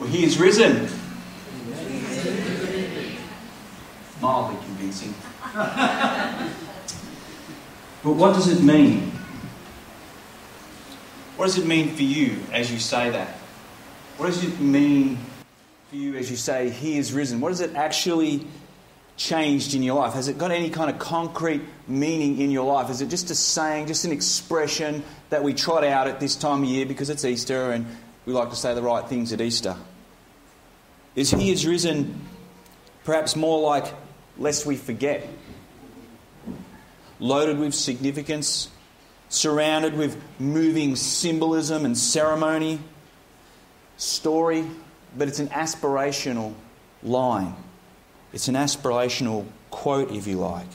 Well, he is risen. Mildly convincing. but what does it mean? What does it mean for you as you say that? What does it mean for you as you say, He is risen? What has it actually changed in your life? Has it got any kind of concrete meaning in your life? Is it just a saying, just an expression that we trot out at this time of year because it's Easter and we like to say the right things at Easter? Is He is risen perhaps more like lest we forget? Loaded with significance, surrounded with moving symbolism and ceremony, story, but it's an aspirational line. It's an aspirational quote, if you like.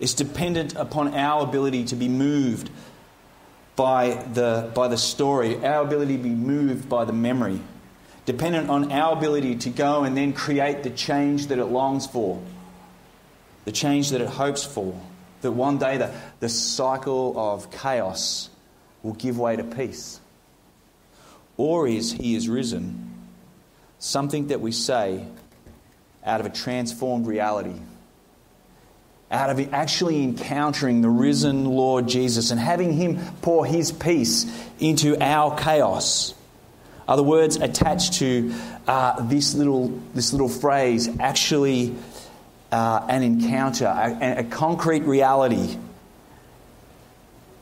It's dependent upon our ability to be moved by the, by the story, our ability to be moved by the memory, dependent on our ability to go and then create the change that it longs for, the change that it hopes for, that one day the, the cycle of chaos will give way to peace. Or is He is risen. Something that we say out of a transformed reality. Out of actually encountering the risen Lord Jesus and having Him pour His peace into our chaos. Are the words attached to uh, this, little, this little phrase actually uh, an encounter, a, a concrete reality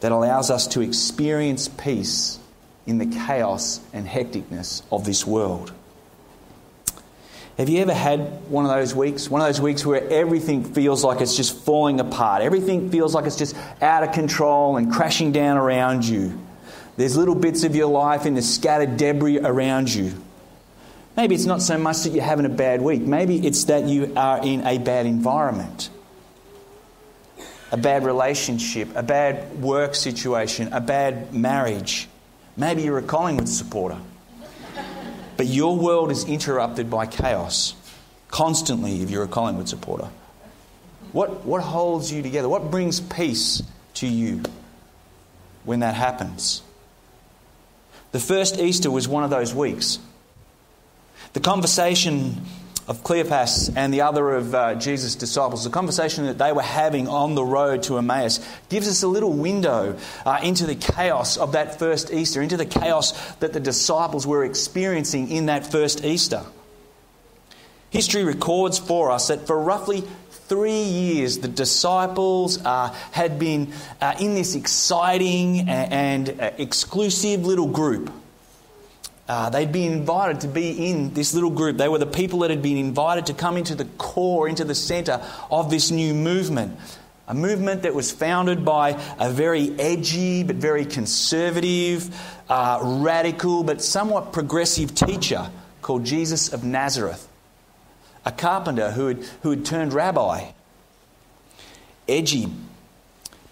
that allows us to experience peace in the chaos and hecticness of this world? Have you ever had one of those weeks? One of those weeks where everything feels like it's just falling apart. Everything feels like it's just out of control and crashing down around you. There's little bits of your life in the scattered debris around you. Maybe it's not so much that you're having a bad week. Maybe it's that you are in a bad environment, a bad relationship, a bad work situation, a bad marriage. Maybe you're a Collingwood supporter. But your world is interrupted by chaos constantly if you're a Collingwood supporter. What, what holds you together? What brings peace to you when that happens? The first Easter was one of those weeks. The conversation of Cleopas and the other of uh, Jesus' disciples, the conversation that they were having on the road to Emmaus, gives us a little window uh, into the chaos of that first Easter, into the chaos that the disciples were experiencing in that first Easter. History records for us that for roughly three years, the disciples uh, had been uh, in this exciting and, and uh, exclusive little group uh, they'd been invited to be in this little group. They were the people that had been invited to come into the core, into the centre of this new movement. A movement that was founded by a very edgy but very conservative, uh, radical but somewhat progressive teacher called Jesus of Nazareth. A carpenter who had, who had turned rabbi. Edgy,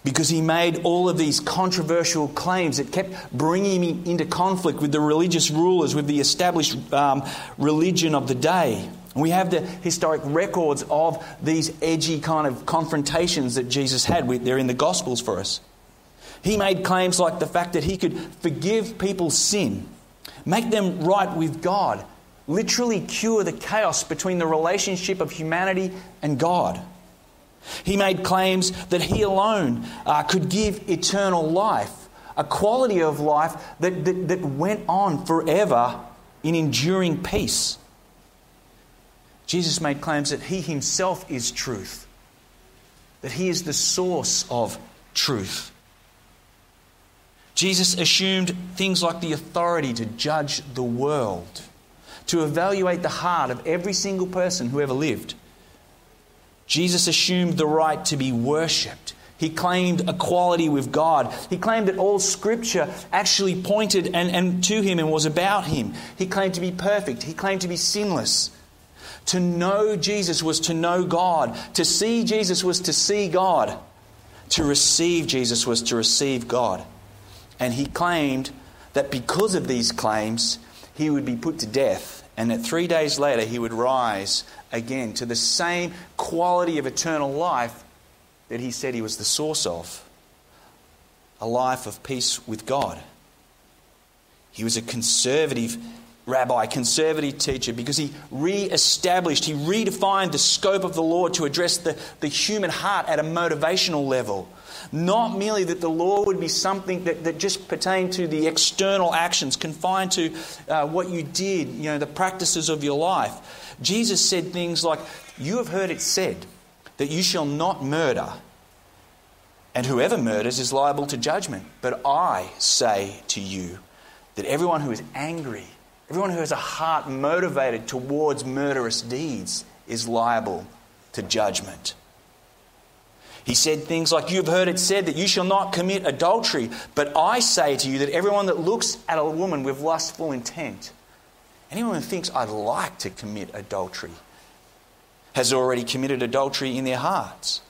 because he made all of these controversial claims that kept bringing him into conflict with the religious rulers, with the established um, religion of the day. We have the historic records of these edgy kind of confrontations that Jesus had. They're in the Gospels for us. He made claims like the fact that he could forgive people's sin, make them right with God, literally cure the chaos between the relationship of humanity and God. He made claims that he alone uh, could give eternal life, a quality of life that, that, that went on forever in enduring peace. Jesus made claims that he himself is truth, that he is the source of truth. Jesus assumed things like the authority to judge the world, to evaluate the heart of every single person who ever lived. Jesus assumed the right to be worshipped. He claimed equality with God. He claimed that all scripture actually pointed and, and to him and was about him. He claimed to be perfect. He claimed to be sinless. To know Jesus was to know God. To see Jesus was to see God. To receive Jesus was to receive God. And he claimed that because of these claims, he would be put to death and that three days later he would rise again to the same quality of eternal life that he said he was the source of a life of peace with God. He was a conservative rabbi, conservative teacher, because he re established, he redefined the scope of the law to address the, the human heart at a motivational level. Not merely that the law would be something that, that just pertained to the external actions, confined to uh, what you did, you know, the practices of your life. Jesus said things like, You have heard it said that you shall not murder, and whoever murders is liable to judgment. But I say to you that everyone who is angry, everyone who has a heart motivated towards murderous deeds, is liable to judgment. He said things like, You have heard it said that you shall not commit adultery, but I say to you that everyone that looks at a woman with lustful intent, anyone who thinks I'd like to commit adultery, has already committed adultery in their hearts.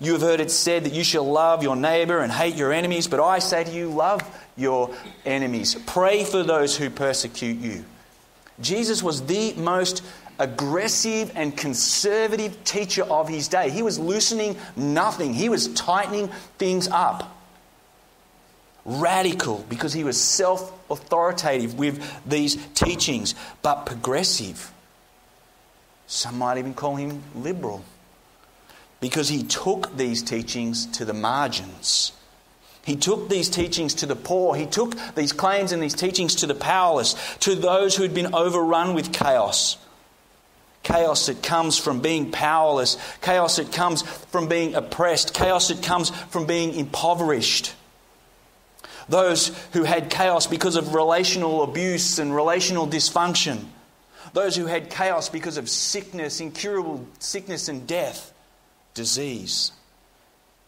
You have heard it said that you shall love your neighbor and hate your enemies, but I say to you, love your enemies. Pray for those who persecute you. Jesus was the most aggressive and conservative teacher of his day. He was loosening nothing, he was tightening things up. Radical because he was self authoritative with these teachings, but progressive. Some might even call him liberal because he took these teachings to the margins. He took these teachings to the poor. He took these claims and these teachings to the powerless, to those who had been overrun with chaos. Chaos that comes from being powerless, chaos that comes from being oppressed, chaos that comes from being impoverished. Those who had chaos because of relational abuse and relational dysfunction. Those who had chaos because of sickness, incurable sickness and death, disease.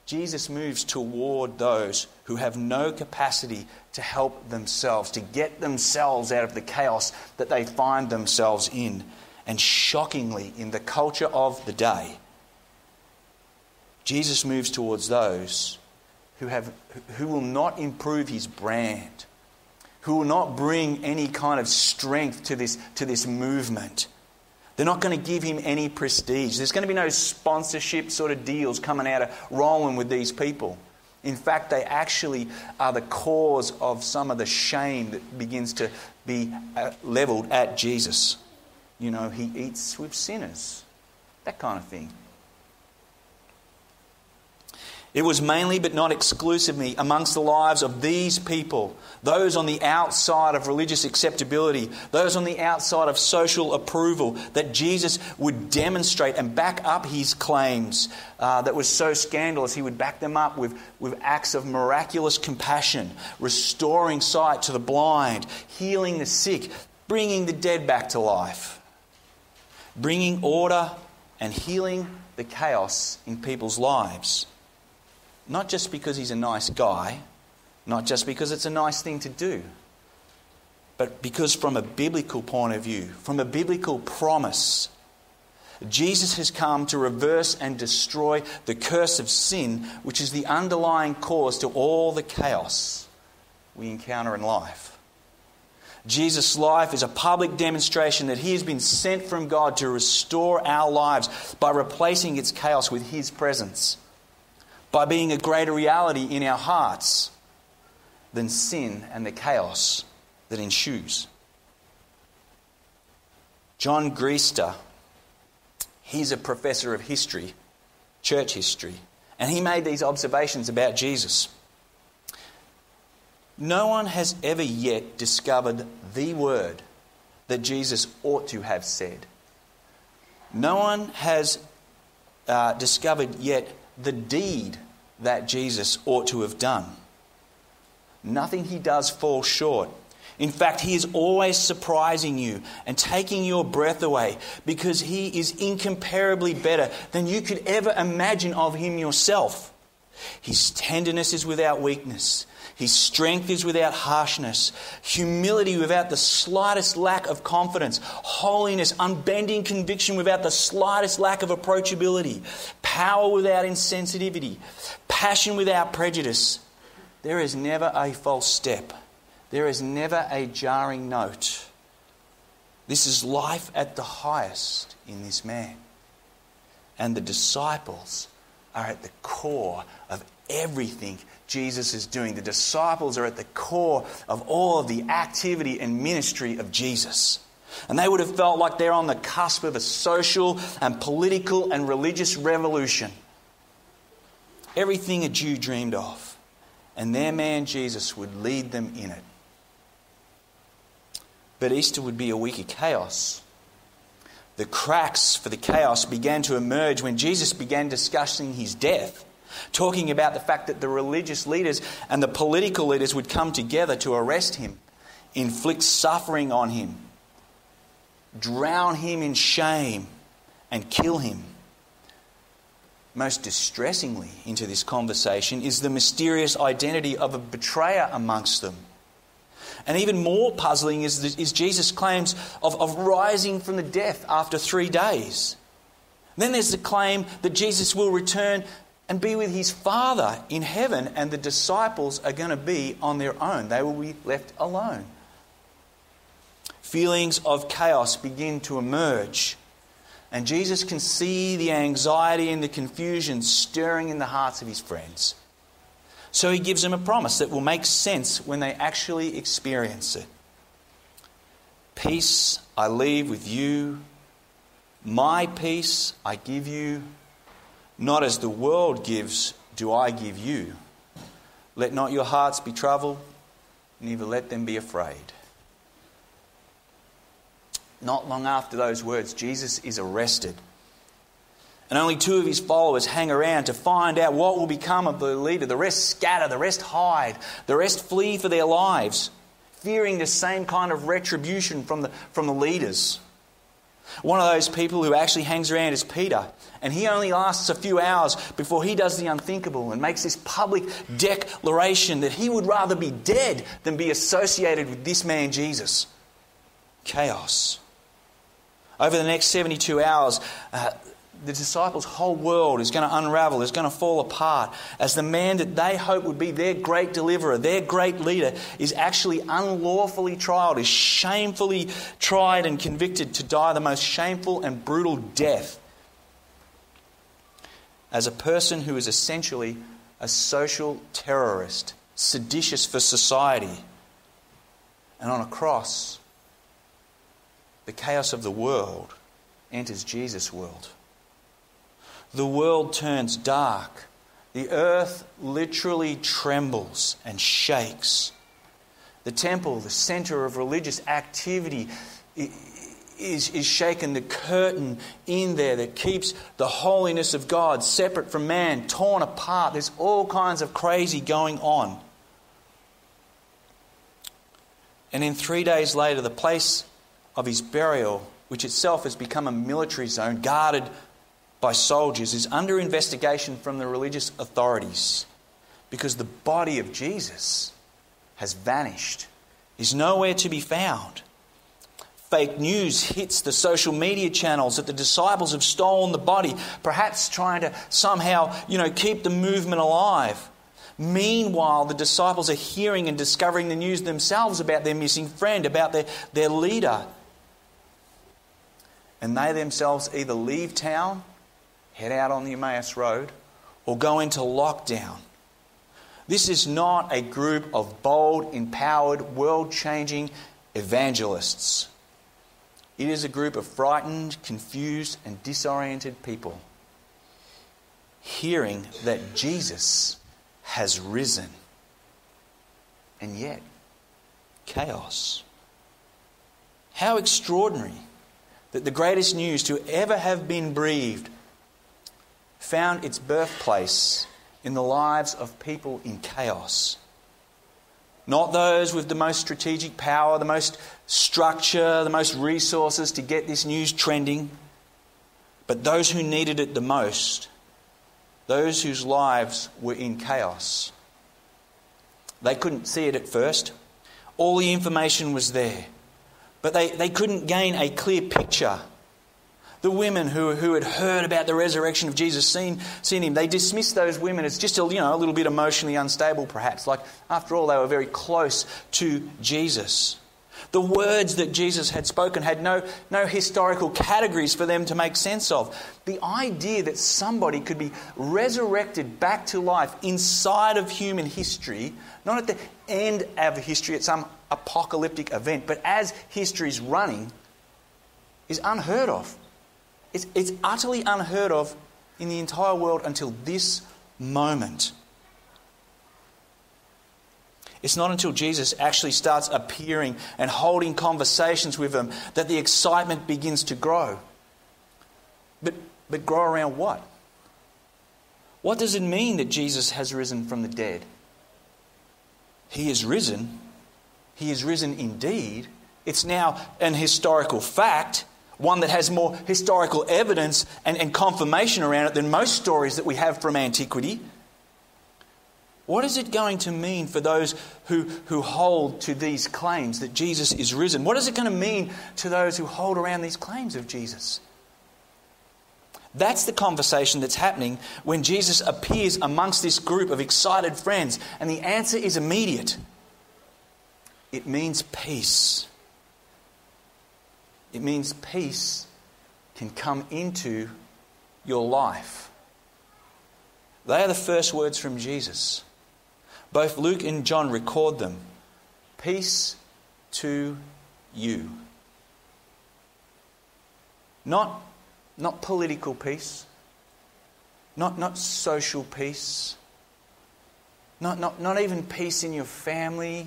Jesus moves toward those who have no capacity to help themselves, to get themselves out of the chaos that they find themselves in. And shockingly, in the culture of the day, Jesus moves towards those who, have, who will not improve his brand, who will not bring any kind of strength to this, to this movement. They're not going to give him any prestige. There's going to be no sponsorship sort of deals coming out of rolling with these people. In fact, they actually are the cause of some of the shame that begins to be uh, leveled at Jesus. You know, he eats with sinners, that kind of thing. It was mainly, but not exclusively, amongst the lives of these people, those on the outside of religious acceptability, those on the outside of social approval, that Jesus would demonstrate and back up his claims. Uh, that was so scandalous. He would back them up with, with acts of miraculous compassion, restoring sight to the blind, healing the sick, bringing the dead back to life, bringing order and healing the chaos in people's lives. Not just because he's a nice guy, not just because it's a nice thing to do, but because, from a biblical point of view, from a biblical promise, Jesus has come to reverse and destroy the curse of sin, which is the underlying cause to all the chaos we encounter in life. Jesus' life is a public demonstration that he has been sent from God to restore our lives by replacing its chaos with his presence by being a greater reality in our hearts than sin and the chaos that ensues. John Griester, he's a professor of history, church history, and he made these observations about Jesus. No one has ever yet discovered the word that Jesus ought to have said. No one has uh, discovered yet the deed that Jesus ought to have done. Nothing he does falls short. In fact, he is always surprising you and taking your breath away because he is incomparably better than you could ever imagine of him yourself. His tenderness is without weakness. His strength is without harshness, humility without the slightest lack of confidence, holiness, unbending conviction without the slightest lack of approachability, power without insensitivity, passion without prejudice. There is never a false step, there is never a jarring note. This is life at the highest in this man. And the disciples are at the core of everything Jesus is doing. The disciples are at the core of all of the activity and ministry of Jesus. And they would have felt like they're on the cusp of a social and political and religious revolution. Everything a Jew dreamed of. And their man Jesus would lead them in it. But Easter would be a week of chaos. The cracks for the chaos began to emerge when Jesus began discussing his death, talking about the fact that the religious leaders and the political leaders would come together to arrest him, inflict suffering on him, drown him in shame, and kill him. Most distressingly into this conversation is the mysterious identity of a betrayer amongst them. And even more puzzling is, is Jesus' claims of, of rising from the death after three days. Then there's the claim that Jesus will return and be with his Father in heaven, and the disciples are going to be on their own. They will be left alone. Feelings of chaos begin to emerge, and Jesus can see the anxiety and the confusion stirring in the hearts of his friends. So he gives them a promise that will make sense when they actually experience it. Peace I leave with you, my peace I give you, not as the world gives, do I give you. Let not your hearts be troubled, neither let them be afraid. Not long after those words, Jesus is arrested and only two of his followers hang around to find out what will become of the leader. The rest scatter, the rest hide, the rest flee for their lives, fearing the same kind of retribution from the, from the leaders. One of those people who actually hangs around is Peter, and he only lasts a few hours before he does the unthinkable and makes this public declaration that he would rather be dead than be associated with this man Jesus. Chaos. Over the next 72 hours, uh, the disciples' whole world is going to unravel, is going to fall apart, as the man that they hope would be their great deliverer, their great leader, is actually unlawfully tried, is shamefully tried and convicted to die the most shameful and brutal death. As a person who is essentially a social terrorist, seditious for society, and on a cross, the chaos of the world enters Jesus' world the world turns dark. The earth literally trembles and shakes. The temple, the center of religious activity, is, is shaken. The curtain in there that keeps the holiness of God separate from man, torn apart. There's all kinds of crazy going on. And then three days later, the place of his burial, which itself has become a military zone guarded by soldiers is under investigation from the religious authorities because the body of Jesus has vanished, is nowhere to be found. Fake news hits the social media channels that the disciples have stolen the body, perhaps trying to somehow, you know, keep the movement alive. Meanwhile, the disciples are hearing and discovering the news themselves about their missing friend, about their, their leader. And they themselves either leave town head out on the Emmaus Road, or go into lockdown. This is not a group of bold, empowered, world changing evangelists. It is a group of frightened, confused, and disoriented people hearing that Jesus has risen. And yet, chaos. How extraordinary that the greatest news to ever have been breathed found its birthplace in the lives of people in chaos. Not those with the most strategic power, the most structure, the most resources to get this news trending, but those who needed it the most, those whose lives were in chaos. They couldn't see it at first. All the information was there, but they, they couldn't gain a clear picture the women who, who had heard about the resurrection of Jesus, seen, seen him, they dismissed those women as just a, you know, a little bit emotionally unstable, perhaps. Like, after all, they were very close to Jesus. The words that Jesus had spoken had no, no historical categories for them to make sense of. The idea that somebody could be resurrected back to life inside of human history, not at the end of history, at some apocalyptic event, but as history's running, is unheard of. It's, it's utterly unheard of in the entire world until this moment. It's not until Jesus actually starts appearing and holding conversations with them that the excitement begins to grow. But, but grow around what? What does it mean that Jesus has risen from the dead? He is risen. He is risen indeed. It's now an historical fact one that has more historical evidence and, and confirmation around it than most stories that we have from antiquity. What is it going to mean for those who, who hold to these claims that Jesus is risen? What is it going to mean to those who hold around these claims of Jesus? That's the conversation that's happening when Jesus appears amongst this group of excited friends, and the answer is immediate it means peace. It means peace can come into your life. They are the first words from Jesus. Both Luke and John record them. Peace to you. Not, not political peace, not, not social peace, not, not, not even peace in your family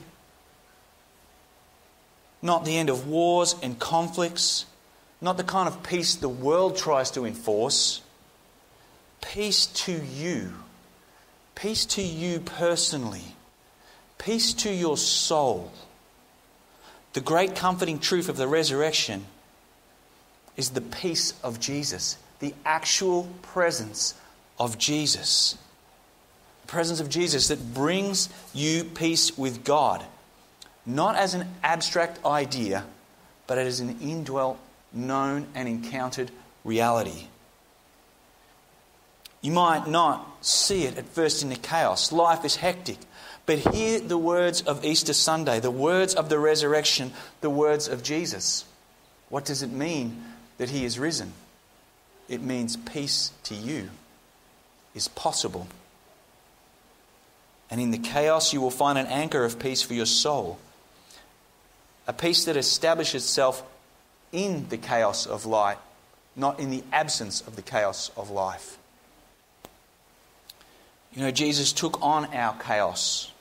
not the end of wars and conflicts, not the kind of peace the world tries to enforce. Peace to you. Peace to you personally. Peace to your soul. The great comforting truth of the resurrection is the peace of Jesus, the actual presence of Jesus. The presence of Jesus that brings you peace with God not as an abstract idea, but as an indwelt, known, and encountered reality. You might not see it at first in the chaos. Life is hectic. But hear the words of Easter Sunday, the words of the resurrection, the words of Jesus. What does it mean that he is risen? It means peace to you is possible. And in the chaos, you will find an anchor of peace for your soul a peace that establishes itself in the chaos of light, not in the absence of the chaos of life. You know, Jesus took on our chaos.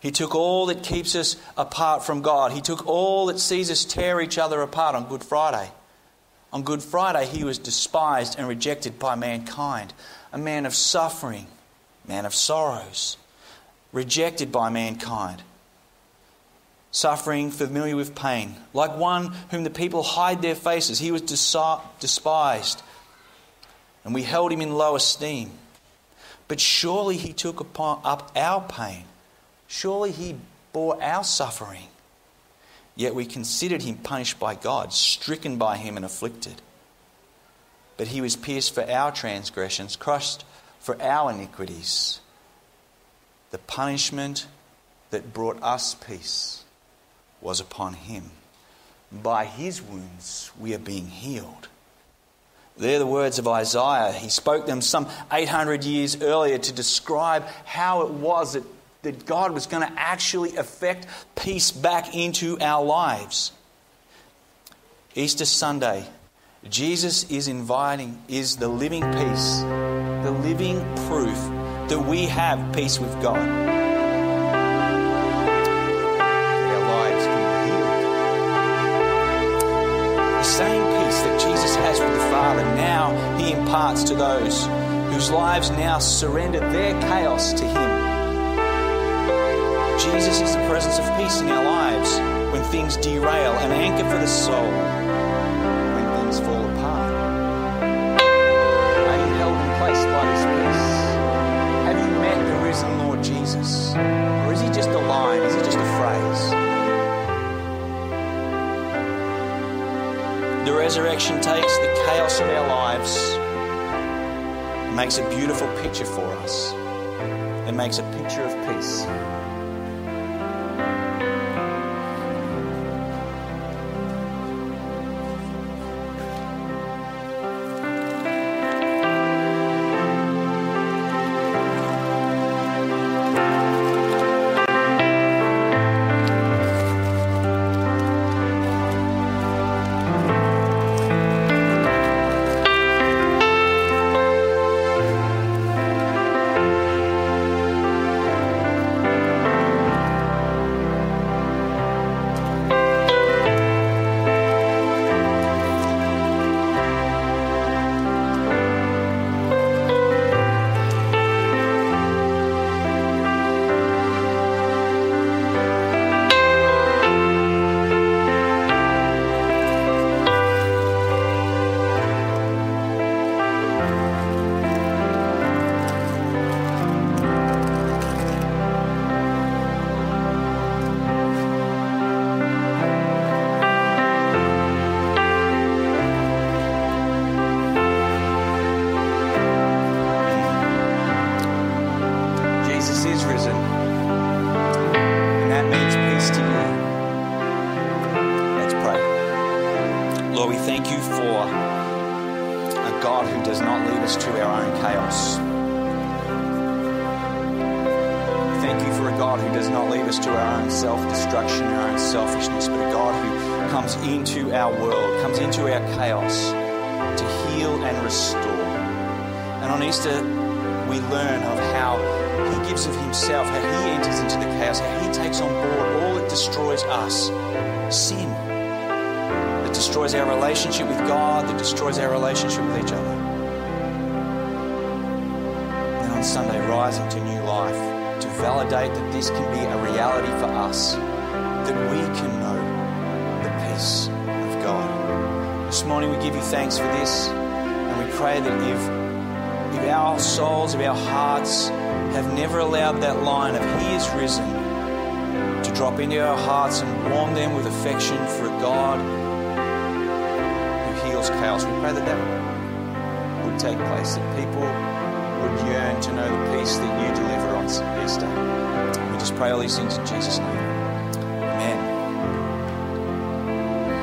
He took all that keeps us apart from God. He took all that sees us tear each other apart on Good Friday. On Good Friday, he was despised and rejected by mankind, a man of suffering, man of sorrows, rejected by mankind suffering, familiar with pain. Like one whom the people hide their faces, he was despised, and we held him in low esteem. But surely he took upon, up our pain. Surely he bore our suffering. Yet we considered him punished by God, stricken by him, and afflicted. But he was pierced for our transgressions, crushed for our iniquities. The punishment that brought us peace was upon him. By his wounds we are being healed. They're the words of Isaiah. He spoke them some 800 years earlier to describe how it was that, that God was going to actually effect peace back into our lives. Easter Sunday, Jesus is inviting, is the living peace, the living proof that we have peace with God. He to those whose lives now surrender their chaos to him. Jesus is the presence of peace in our lives when things derail, an anchor for the soul when things fall apart. Are you held in place by this peace? Have you met the risen Lord Jesus? Or is he just a line? Is he just a phrase? The resurrection takes the chaos of our lives, makes a beautiful picture for us, It makes a picture of peace. prison. And that means peace to you. Let's pray. Lord, we thank you for a God who does not lead us to our own chaos. Thank you for a God who does not lead us to our own self destruction, our own selfishness, but a God who comes into our world, comes into our chaos to heal and restore. And on Easter, we learn of how he gives of Himself, how He enters into the chaos, how He takes on board all that destroys us sin, that destroys our relationship with God, that destroys our relationship with each other. And on Sunday, rising to new life to validate that this can be a reality for us, that we can know the peace of God. This morning, we give you thanks for this, and we pray that if, if our souls, if our hearts have never allowed that line of He is risen to drop into our hearts and warm them with affection for a God who heals chaos, we pray that that would take place, that people would yearn to know the peace that you deliver on Easter. We just pray all these things in Jesus' name.